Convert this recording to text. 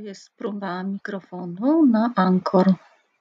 jest próba mikrofonu na Anchor.